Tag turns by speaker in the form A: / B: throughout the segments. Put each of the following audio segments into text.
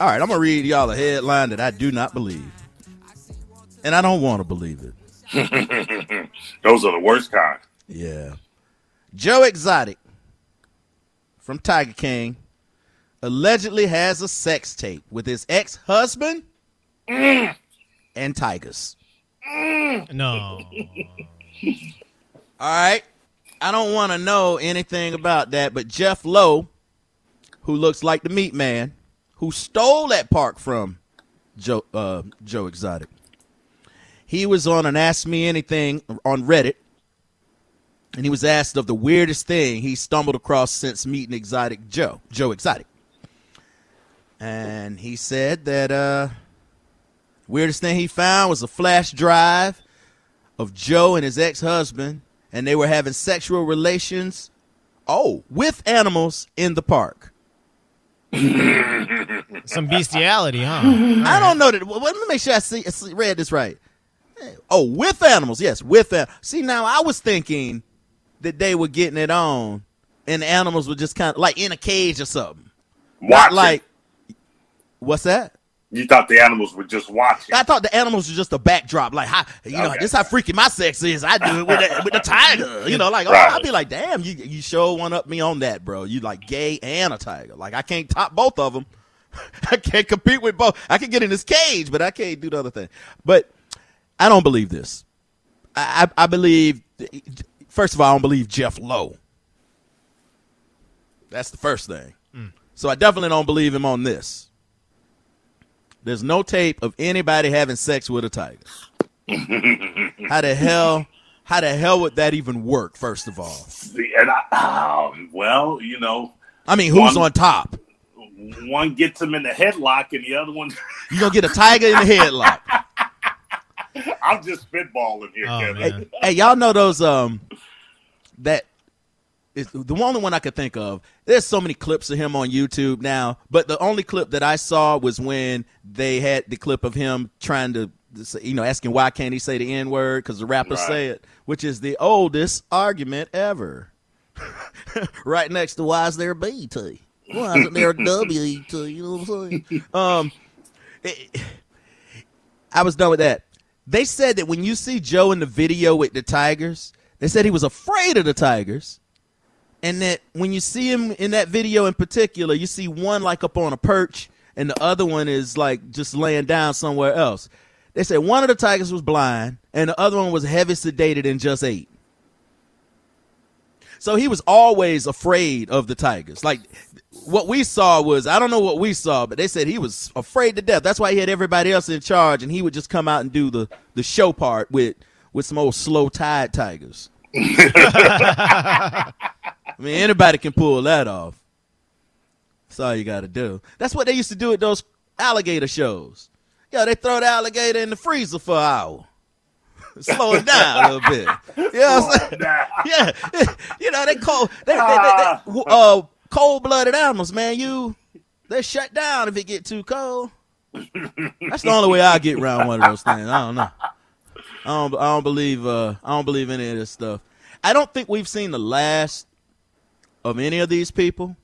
A: All right, I'm gonna read y'all a headline that I do not believe, and I don't want to believe it.
B: Those are the worst kind.
A: Yeah, Joe Exotic from Tiger King allegedly has a sex tape with his ex-husband mm. and tigers. Mm.
C: No.
A: All right. I don't want to know anything about that, but Jeff Lowe, who looks like the meat man, who stole that park from Joe uh, Joe Exotic. He was on an Ask Me Anything on Reddit, and he was asked of the weirdest thing he stumbled across since meeting Exotic Joe, Joe Exotic. And he said that uh weirdest thing he found was a flash drive of Joe and his ex-husband and they were having sexual relations oh, with animals in the park.
C: Some bestiality, huh?
A: I don't know that. Well, let me make sure I see, see read this right. Oh, with animals, yes, with an- See, now I was thinking that they were getting it on, and the animals were just kind of like in a cage or something. Not
B: Watching.
A: like, what's that?
B: You thought the animals were just watching.
A: I thought the animals were just a backdrop. Like, how, you know,
B: Okay.
A: this how freaky my sex is. I do it with the, with the tiger. You know, like, oh, I'd be like, damn, you you show one up me on that, bro. You like gay and a tiger. Like, I can't top both of them. I can't compete with both. I can get in this cage, but I can't do the other thing. But I don't believe this. I I, I believe. First of all, I don't believe Jeff Lowe. That's the first thing. Mm. So I definitely don't believe him on this. There's no tape of anybody having sex with a tiger. how the hell? How the hell would that even work? First of all,
B: and I, um, well, you know,
A: I mean, who's
B: One-
A: on top?
B: one gets him in the headlock, and the other one.
A: You gonna get a tiger in the headlock?
B: I'm just spitballing here,
C: Oh,
B: Kevin.
C: man.
A: hey, y'all know those um that is the only one I could think of. There's so many clips of him on YouTube now, but the only clip that I saw was when they had the clip of him trying to, you know, asking why can't he say the N word because the rappers
B: Right.
A: say it, which is the oldest argument ever. right next to why is there a BET? Why isn't there a WET? You know what I'm saying? Um, it- I was done with that. They said that when you see Joe in the video with the Tigers, they said he was afraid of the Tigers. And that when you see him in that video in particular, you see one like up on a perch and the other one is like just laying down somewhere else. They said one of the Tigers was blind and the other one was heavy sedated and just ate. So he was always afraid of the Tigers. Like what we saw was I don't know what we saw, but they said he was afraid to death. That's why he had everybody else in charge, and he would just come out and do the the show part with with some old slow tide tigers. I mean, anybody can pull that off. That's all you got to do. That's what they used to do at those alligator shows. Yo, they throw the alligator in the freezer for an hour. Slow it down a little bit. You know what I'm saying? Yeah, you know they cold, they, they, they, they uh, cold blooded animals, man. You they shut down if it get too cold. That's the only way I get around one of those things. I don't know. I don't. I don't believe. Uh, I don't believe any of this stuff. I don't think we've seen the last of any of these people.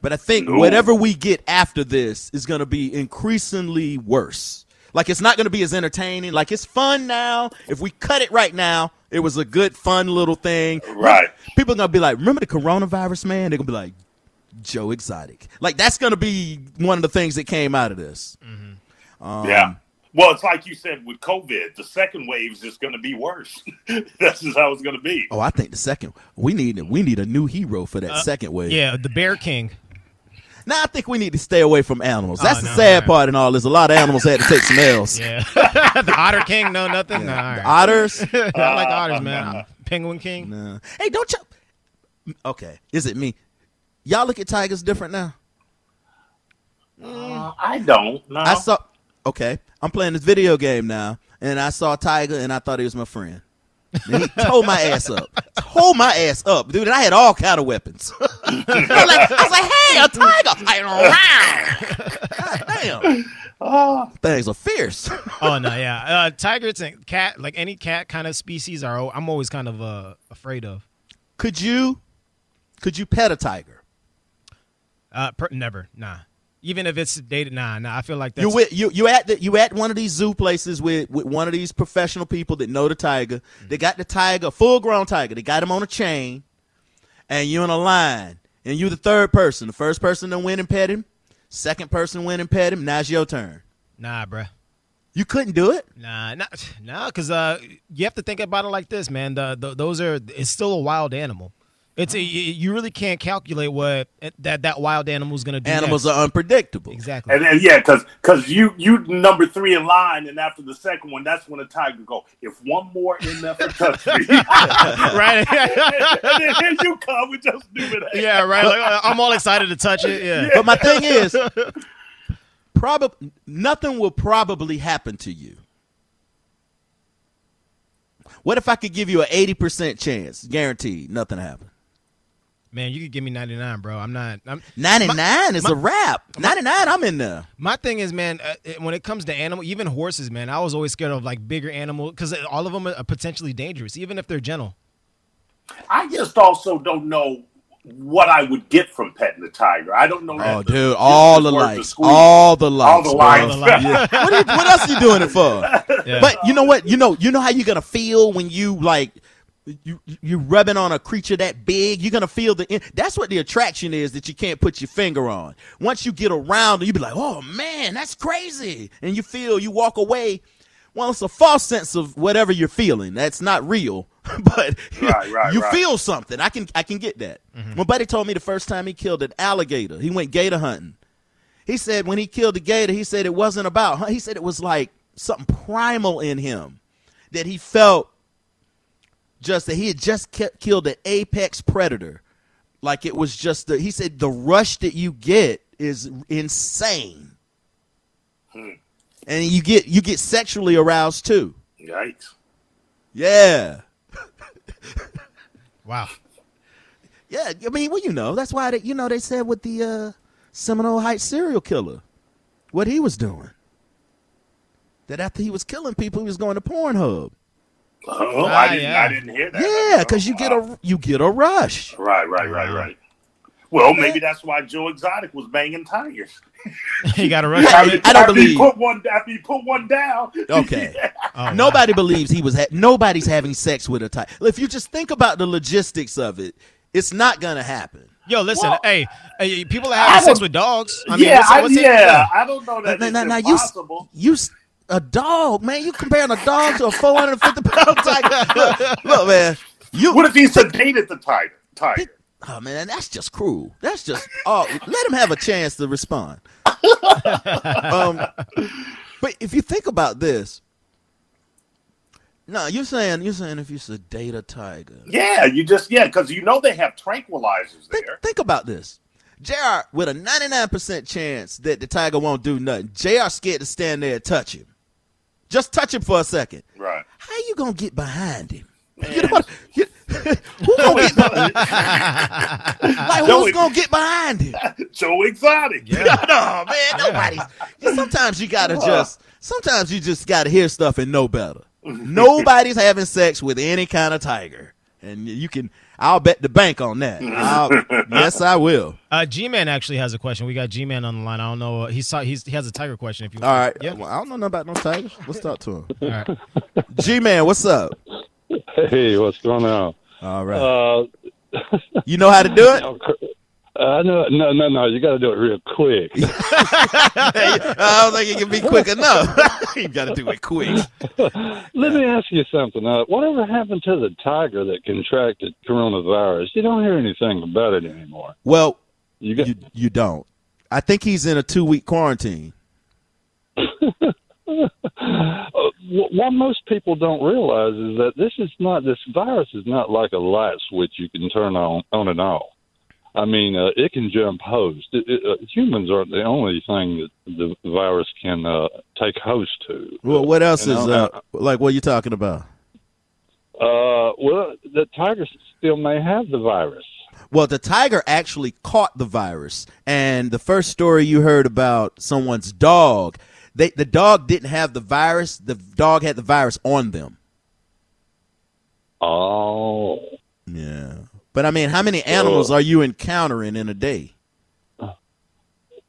A: But I think
B: No.
A: whatever we get after this is going to be increasingly worse. Like it's not going to be as entertaining. Like it's fun now. If we cut it right now, it was a good, fun little thing.
B: Right.
A: People are going to be like, remember the coronavirus, man? They're going to be like, Joe Exotic. Like that's going to be one of the things that came out of this. Um,
B: yeah. Well, it's like you said with COVID. The second wave is just going to be worse. That's just how it's going to be.
A: Oh, I think the second we need we need a new hero for that second wave.
C: Yeah, the Bear King.
A: Now I think we need to stay away from animals. That's
C: Oh,
A: the sad
C: alright.
A: part in all this. A lot of animals had to take some L's.
C: Yeah. the Otter King, no, nothing? No, all right.
A: Otters.
C: I like otters, man. Penguin King.
A: Nah. Hey, don't you? Okay, is it me? Y'all look at tigers different now.
B: Uh, I don't. No.
A: I saw. Okay, I'm playing this video game now, and I saw a tiger, and I thought he was my friend. And he tore my ass up. Tore my ass up, dude. And I had all kind of weapons. I, was like, I was like, "Hey, a tiger!" I, wow. God damn,
B: Ah,
A: things are fierce.
C: Oh no, yeah. Uh, tigers and cat, like any cat kind of species, are I'm always kind of uh, afraid of.
A: could you, could you pet a tiger?
C: Uh, per- never, nah. Even if it's dated, nah, nah. I feel like that's
A: You with, you you at the, you at one of these zoo places with, with one of these professional people that know the tiger. They got the tiger, full grown tiger. They got him on a chain, and you in a line, and you the third person. The first person to win and pet him, second person win and pet him. Now it's your turn.
C: nah, bruh.
A: You couldn't do it.
C: Nah, nah, nah. Because uh, you have to think about it like this, man. The, the those are it's still a wild animal. It's a, you you really can't calculate what that that wild animal is gonna do.
A: Animals
C: next.
A: are unpredictable.
C: exactly.
B: And then yeah, because because you you number three in line, and after the second one, that's when the tiger go. If one more MF touch me,
C: right.
B: and then here you come with your stupid ass.
C: yeah, right. Like, uh, I'm all excited to touch it. Yeah.
A: But my thing is, probably nothing will probably happen to you. What if I could give you an eighty percent chance, guaranteed, nothing happened?
C: Man, you could give me 99, bro. I'm not. I'm,
A: Ninety nine is
C: my-
A: a wrap. Ninety nine, I'm in there.
C: my thing is, man. Uh, it- when it comes to animal, even horses, man, I was always scared of like bigger animals because all of them are potentially dangerous, even if they're gentle.
B: I just also don't know what I would get from petting the tiger. I don't know.
A: Oh,
B: that
A: dude,
B: this
A: all the
B: worth
A: lights,
B: squeeze.
A: all the lights,
B: all the
A: bro.
B: lines.
C: All the lines.
A: Yeah. What, are you- what else you doing it for?
C: Yeah.
A: But you know what? You know, you know how you're gonna feel when you like you you rubbing on a creature that big. You're gonna feel the. In- That's what the attraction is that you can't put your finger on. Once you get around, you be like, "Oh man, that's crazy," and you feel you walk away. Well, it's a false sense of whatever you're feeling. That's not real, but
B: Right, right,
A: you
B: right.
A: feel something. I can I can get that. Mm-hmm. My buddy told me the first time he killed an alligator, he went gator hunting. He said when he killed the gator, he said it wasn't about. He said it was like something primal in him that he felt just that he had just kept, killed an apex predator. Like it was just the. He said the rush that you get is insane, and you get you get sexually aroused too.
B: Yikes!
A: Yeah,
C: Wow.
A: yeah. I mean, well, you know, that's why they, you know they said with the uh, Seminole Heights serial killer, what he was doing. That after he was killing people, he was going to Pornhub.
B: Oh,
C: Ah,
B: I didn't.
C: yeah.
B: I didn't hear that.
A: Yeah, because you get a you get a rush.
B: right, right, right, right. Well, maybe that's why Joe Exotic was banging tires.
C: he got a rush.
A: I-
C: on it?
A: I don't
B: after
A: believe-
B: He put one after he put one down.
A: Okay.
B: Yeah.
C: Oh, wow.
A: Nobody believes he was. Ha- nobody's having sex with a tiger. If you just think about the logistics of it, it's not gonna happen.
C: Yo, listen.
B: Well,
C: hey, hey, people are having sex with dogs. I mean,
B: yeah,
C: what's,
B: I,
C: what's it-
B: yeah, I don't know that
A: Now-
B: it's
A: now- now you s-
B: impossible.
A: You s- a dog, man. You comparing a dog to a four hundred and fifty pound tiger? Look, look, man. You.
B: What if he sedated the tiger? Tiger.
A: Oh man, that's just cruel. That's just. Oh, let him have a chance to respond. um, but if you think about this, no, you're saying you're saying if you sedate a tiger.
B: Yeah, you just yeah, because you know they have tranquilizers
A: Think,
B: there.
A: think about this. JR, with a 99% chance that the tiger won't do nothing, JR scared to stand there and touch him. Just touch him for a second.
B: Right.
A: How you going to get behind him? You know what? You, who gonna get behind Like, who's
B: Joey-
A: going to get behind him?
B: Joe Exotic.
C: Yeah.
A: no, man, nobody's. Sometimes you got to uh-huh. just, sometimes you just got to hear stuff and know better. Nobody's having sex with any kind of tiger. And you can, I'll bet the bank on that. I'll, yes, I will.
C: Uh, G-Man actually has a question. We got G-Man on the line. I don't know. Uh, he saw. He's, he has a tiger question. If you
A: All right.
C: Yeah.
A: Well, I don't know nothing about no tigers. Let's talk to him.
C: All right.
A: G man, what's up?
D: Hey, what's going on?
A: All right.
D: Uh,
A: you know how to do it?
D: uh, no, no, no, no. You got to do it real quick.
A: I don't think it can be quick enough. you got to do it quick.
D: Let me ask you something. Uh, whatever happened to the tiger that contracted coronavirus? You don't hear anything about it anymore.
A: Well,
D: You got
A: you you don't. I think he's in a two week quarantine.
D: what most people don't realize is that this is not this virus is not like a light switch you can turn on on and off. I mean, uh, it can jump host. It, it, uh, humans aren't the only thing that the virus can uh, take host to.
A: Well, what else
D: You
A: is
D: know,
A: uh, like? What are you talking about?
D: Uh, well, the tiger still may have the virus.
A: Well, the tiger actually caught the virus, and the first story you heard about someone's dog, they the dog didn't have the virus. The dog had the virus on them.
D: Oh,
A: Yeah, but I mean, how many animals are you encountering in a day?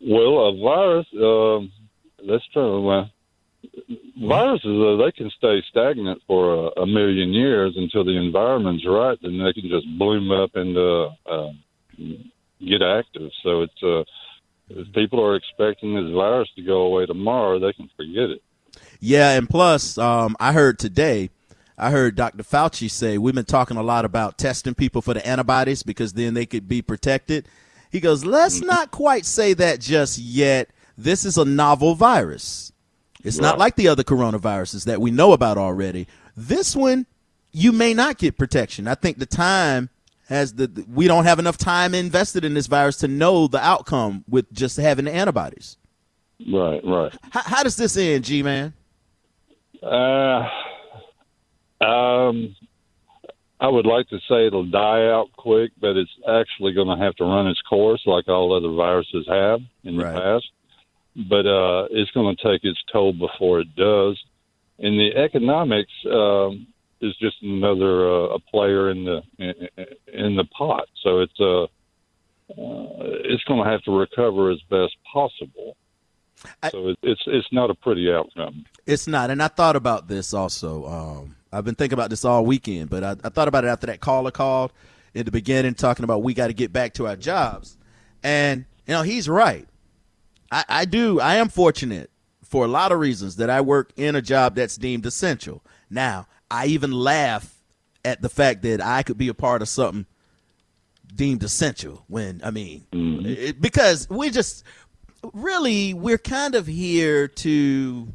D: Well, a virus. Um, that's true. Well, viruses uh, they can stay stagnant for a, a million years until the environment's right. Then they can just bloom up and uh, uh, get active. So it's uh, if people are expecting this virus to go away tomorrow, they can forget it.
A: Yeah, and plus, um, I heard today, I heard Dr. Fauci say we've been talking a lot about testing people for the antibodies because then they could be protected. He goes, let's not quite say that just yet. This is a novel virus. It's not like the other coronaviruses that we know about already. This one, you may not get protection. I think the time has the the- we don't have enough time invested in this virus to know the outcome with just having the antibodies.
D: Right, right.
A: How, how does this end, G man?
D: Uh, um, I would like to say it'll die out quick, but it's actually going to have to run its course like all other viruses have in
A: Right.
D: the past. But uh, it's going to take its toll before it does. And the economics um, is just another uh, a player in the in, in the pot. So it's uh, uh, it's going to have to recover as best possible.
A: I-
D: so it, it's it's not a pretty outcome.
A: It's not, and I thought about this also. Um, I've been thinking about this all weekend, but I, I thought about it after that caller called in the beginning, talking about we got to get back to our jobs, and you know he's right. I, I do. I am fortunate for a lot of reasons that I work in a job that's deemed essential. Now, I even laugh at the fact that I could be a part of something deemed essential when I mean mm-hmm. it, because we just really we're kind of here to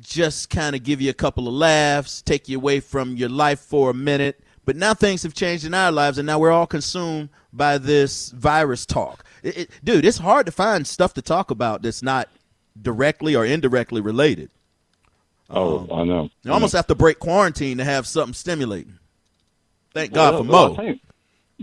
A: just kind of give you a couple of laughs, take you away from your life for a minute. But now things have changed in our lives, and now we're all consumed by this virus talk. It, it, dude, it's hard to find stuff to talk about that's not directly or indirectly related.
D: Oh, I know.
A: You almost have to break quarantine to have something stimulating. Thank God
D: Well,
A: for
D: well,
A: Mo.
D: Think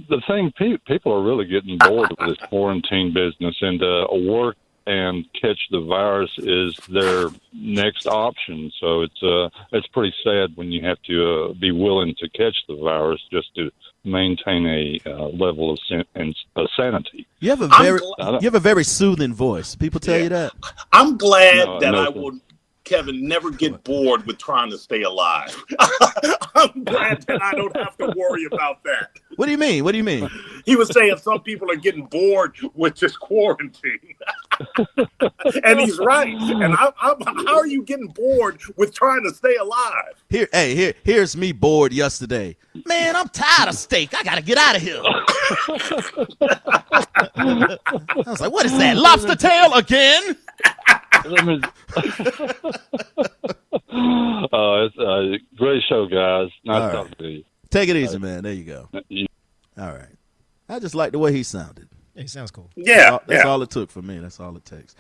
D: the thing pe- people are really getting bored with this quarantine business, and uh, work and catch the virus is their next option. So it's uh, it's pretty sad when you have to uh, be willing to catch the virus just to maintain a uh, level of san- and, uh, sanity.
A: You have a
B: I'm
A: very
B: glad-
A: you have a very soothing voice. People tell you that.
B: I'm glad
D: No,
B: that
D: no,
B: I
D: sir.
B: will, Kevin, never get bored with trying to stay alive. I'm glad that I don't have to worry about that.
A: What do you mean? What do you mean?
B: He was saying some people are getting bored with this quarantine. and he's right. And I, I'm, how are you getting bored with trying to stay alive?
A: Here, hey, here, here's me bored yesterday. Man, I'm tired of steak. I gotta get out of here. I was like, what is that? Lobster tail again?
D: Let me- uh, it's a great show, guys. Nice
A: All right.
D: talking to you.
A: Take it easy, man. There you go. All right. I just like the way he sounded.
C: Hey, sounds cool.
B: Yeah.
A: That's
B: yeah.
A: all it took for me. That's all it takes.